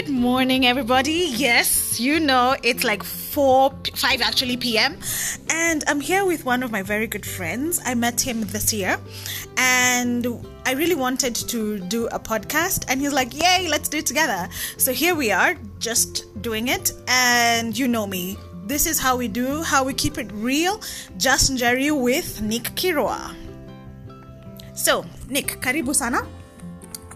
Good morning, everybody. Yes, you know, it's like 4, 5 actually p.m. And I'm here with one of my very good friends. I met him this year and I really wanted to do a podcast. And he's like, Yay, let's do it together. So here we are, just doing it. And you know me. This is how we do, how we keep it real. Just Jerry with Nick Kirwa. So, Nick, karibu sana.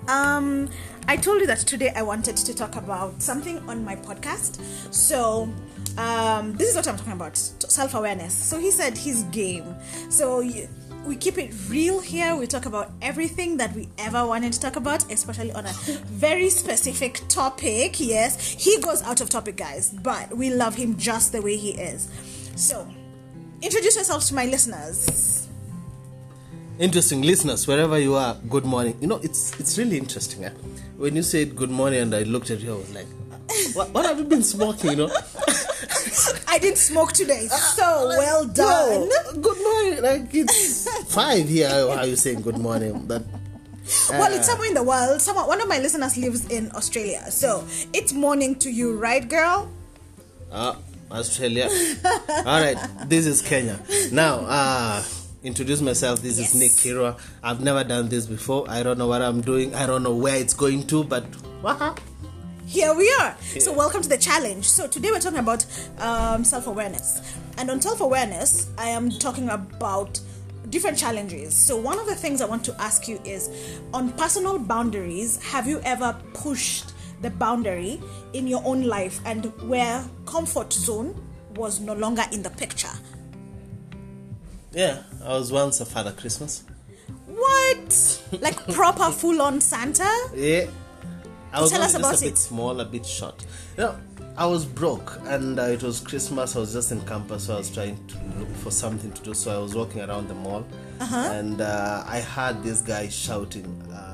Um, I told you that today I wanted to talk about something on my podcast. So, um, this is what I'm talking about self awareness. So, he said his game. So, we keep it real here. We talk about everything that we ever wanted to talk about, especially on a very specific topic. Yes, he goes out of topic, guys, but we love him just the way he is. So, introduce yourself to my listeners interesting listeners wherever you are good morning you know it's it's really interesting eh? when you said good morning and i looked at you i was like what, what have you been smoking you know i didn't smoke today so like, well done no, good morning like it's five here how are you saying good morning that uh, well, it's somewhere in the world. Someone, one of my listeners lives in Australia, so it's morning to you, right, girl? Uh, Australia. All right, this is Kenya. Now, uh, introduce myself. This yes. is Nick Kirwa. I've never done this before. I don't know what I'm doing. I don't know where it's going to, but here we are. Yeah. So, welcome to the challenge. So, today we're talking about um, self awareness. And on self awareness, I am talking about different challenges. So, one of the things I want to ask you is on personal boundaries, have you ever pushed the boundary in your own life and where comfort zone was no longer in the picture? Yeah, I was once a Father Christmas. What? Like proper full on Santa? Yeah. I was Tell us about just a it. bit small, a bit short. You know, I was broke and uh, it was Christmas. I was just in campus, so I was trying to look for something to do. So I was walking around the mall uh-huh. and uh, I heard this guy shouting. Uh, some, can I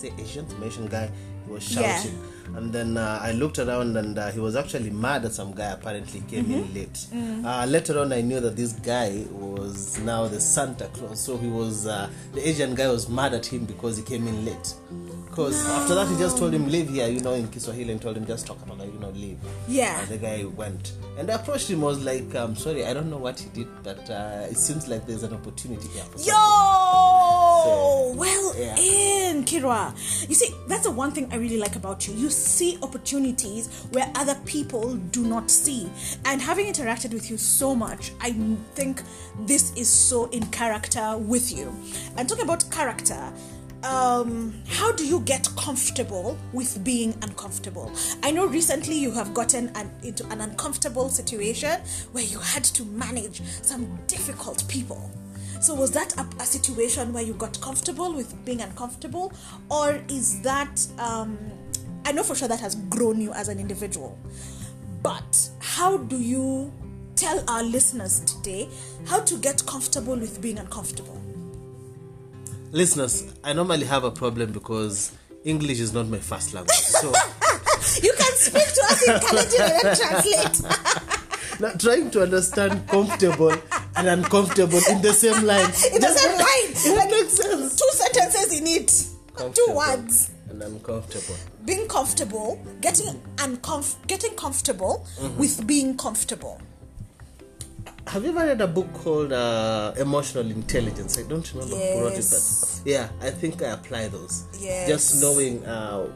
say Asian? Some Asian guy. He was shouting. Yeah and then uh, I looked around and uh, he was actually mad at some guy apparently came mm-hmm. in late. Mm. Uh, later on, I knew that this guy was now the Santa Claus. So he was uh, the Asian guy was mad at him because he came in late. Because no. after that, he just told him leave here, you know, in Kiswahili, and told him just talk about it, you know, leave. Yeah. And the guy went, and I approached him. Was like, I'm sorry, I don't know what he did, but uh, it seems like there's an opportunity here. Yo. So, well yeah. You see, that's the one thing I really like about you. You see opportunities where other people do not see. And having interacted with you so much, I think this is so in character with you. And talking about character, um, how do you get comfortable with being uncomfortable? I know recently you have gotten an, into an uncomfortable situation where you had to manage some difficult people. So, was that a, a situation where you got comfortable with being uncomfortable, or is that, um, I know for sure that has grown you as an individual, but how do you tell our listeners today how to get comfortable with being uncomfortable? listeners, I normally have a problem because English is not my first language. So you can speak to us in Kalenjin and then translate. now, trying to understand comfortable and uncomfortable in the same line. In the same line. It like makes sense. Two sentences in it. Two words. And uncomfortable. Being comfortable, getting uncomf- getting comfortable mm-hmm. with being comfortable have you ever read a book called uh, Emotional Intelligence? I don't remember yes. who wrote it, but yeah, I think I apply those. Yes. Just knowing uh,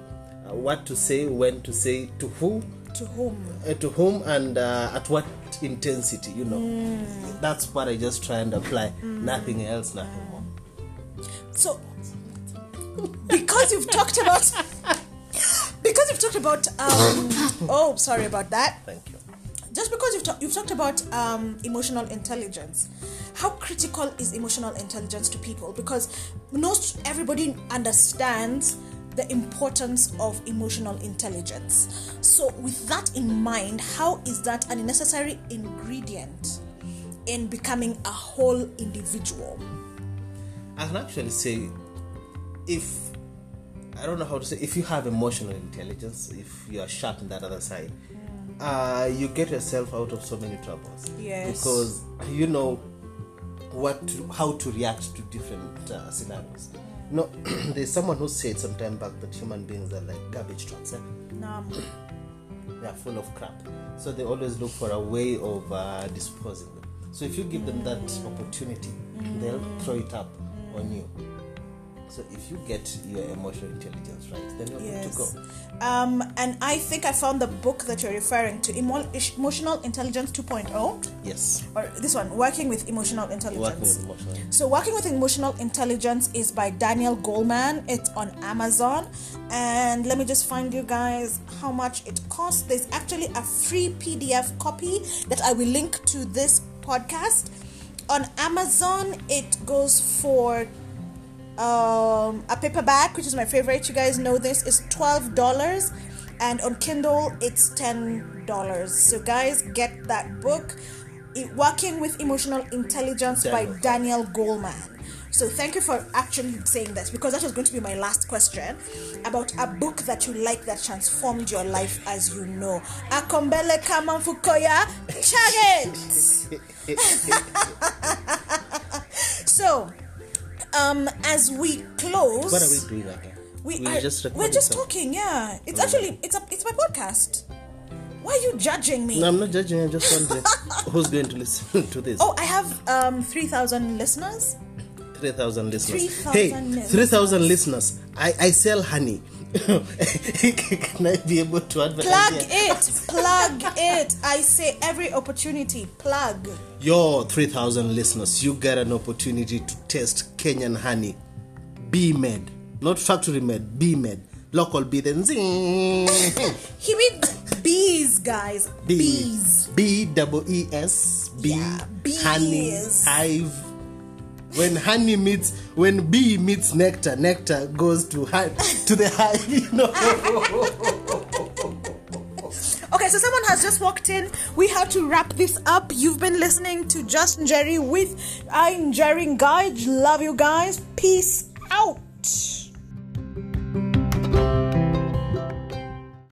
what to say, when to say, to who, to whom, uh, to whom, and uh, at what intensity. You know, mm. that's what I just try and apply. Mm. Nothing else, nothing more. So, because you've talked about, because you've talked about, um, oh, sorry about that. Thank you just because you've, ta- you've talked about um, emotional intelligence how critical is emotional intelligence to people because most everybody understands the importance of emotional intelligence so with that in mind how is that a necessary ingredient in becoming a whole individual i can actually say if i don't know how to say if you have emotional intelligence if you are sharp in that other side uh, you get yourself out of so many troubles. Yes. Because, you know, what to, how to react to different uh, scenarios. No, there's someone who said some time back that human beings are like garbage trucks. Eh? Um, They are full of crap, so they always look for a way of uh, disposing them. So if you give them that opportunity, they'll throw it up on you. So if you get your emotional intelligence right, then you're good to go. yes. Um, and I think I found the book that you're referring to, Emo- Emotional Intelligence 2.0, Yes, or this one, Working with Emotional Intelligence. working with emotional. So, Working with Emotional Intelligence is by Daniel Goleman. It's on Amazon. And let me just find you guys how much it costs. There's actually a free PDF copy that I will link to this podcast. On Amazon, it goes for um, a paperback, which is my favorite. You guys know this is twelve dollars, and on Kindle it's ten dollars. So guys, get that book, it, "Working with Emotional Intelligence" by Daniel. Daniel Goleman. So thank you for actually saying that because that was going to be my last question about a book that you like that transformed your life as you know. Akombele Kamanfukoya Chagit. so, um, as we close, What are we doing again? we We're are just we're just something. talking. Yeah, it's actually it's a it's my podcast. Why are you judging me? No, I'm not judging. I'm just wondering who's going to listen to this. Oh, I have um three thousand listeners. 3,000 listeners. 3,000 hey, listeners. 3,000 listeners. I, I sell honey. Can I be able to advertise? Plug here? it, plug it. I say every opportunity, plug. Your 3,000 listeners, you get an opportunity to taste Kenyan honey. Bee made. Not factory made, bee made. Local bee, then zing. He means bees, guys. Bees. B double E S. Bee. Yeah, bees. Honey. Hive. When honey meets, when bee meets nectar, nectar goes to hive, to the hive. You know. Okay, so someone has just walked in. We have to wrap this up. You've been listening to Just Jerry with I'm Jerry Guide. Love you guys. Peace out.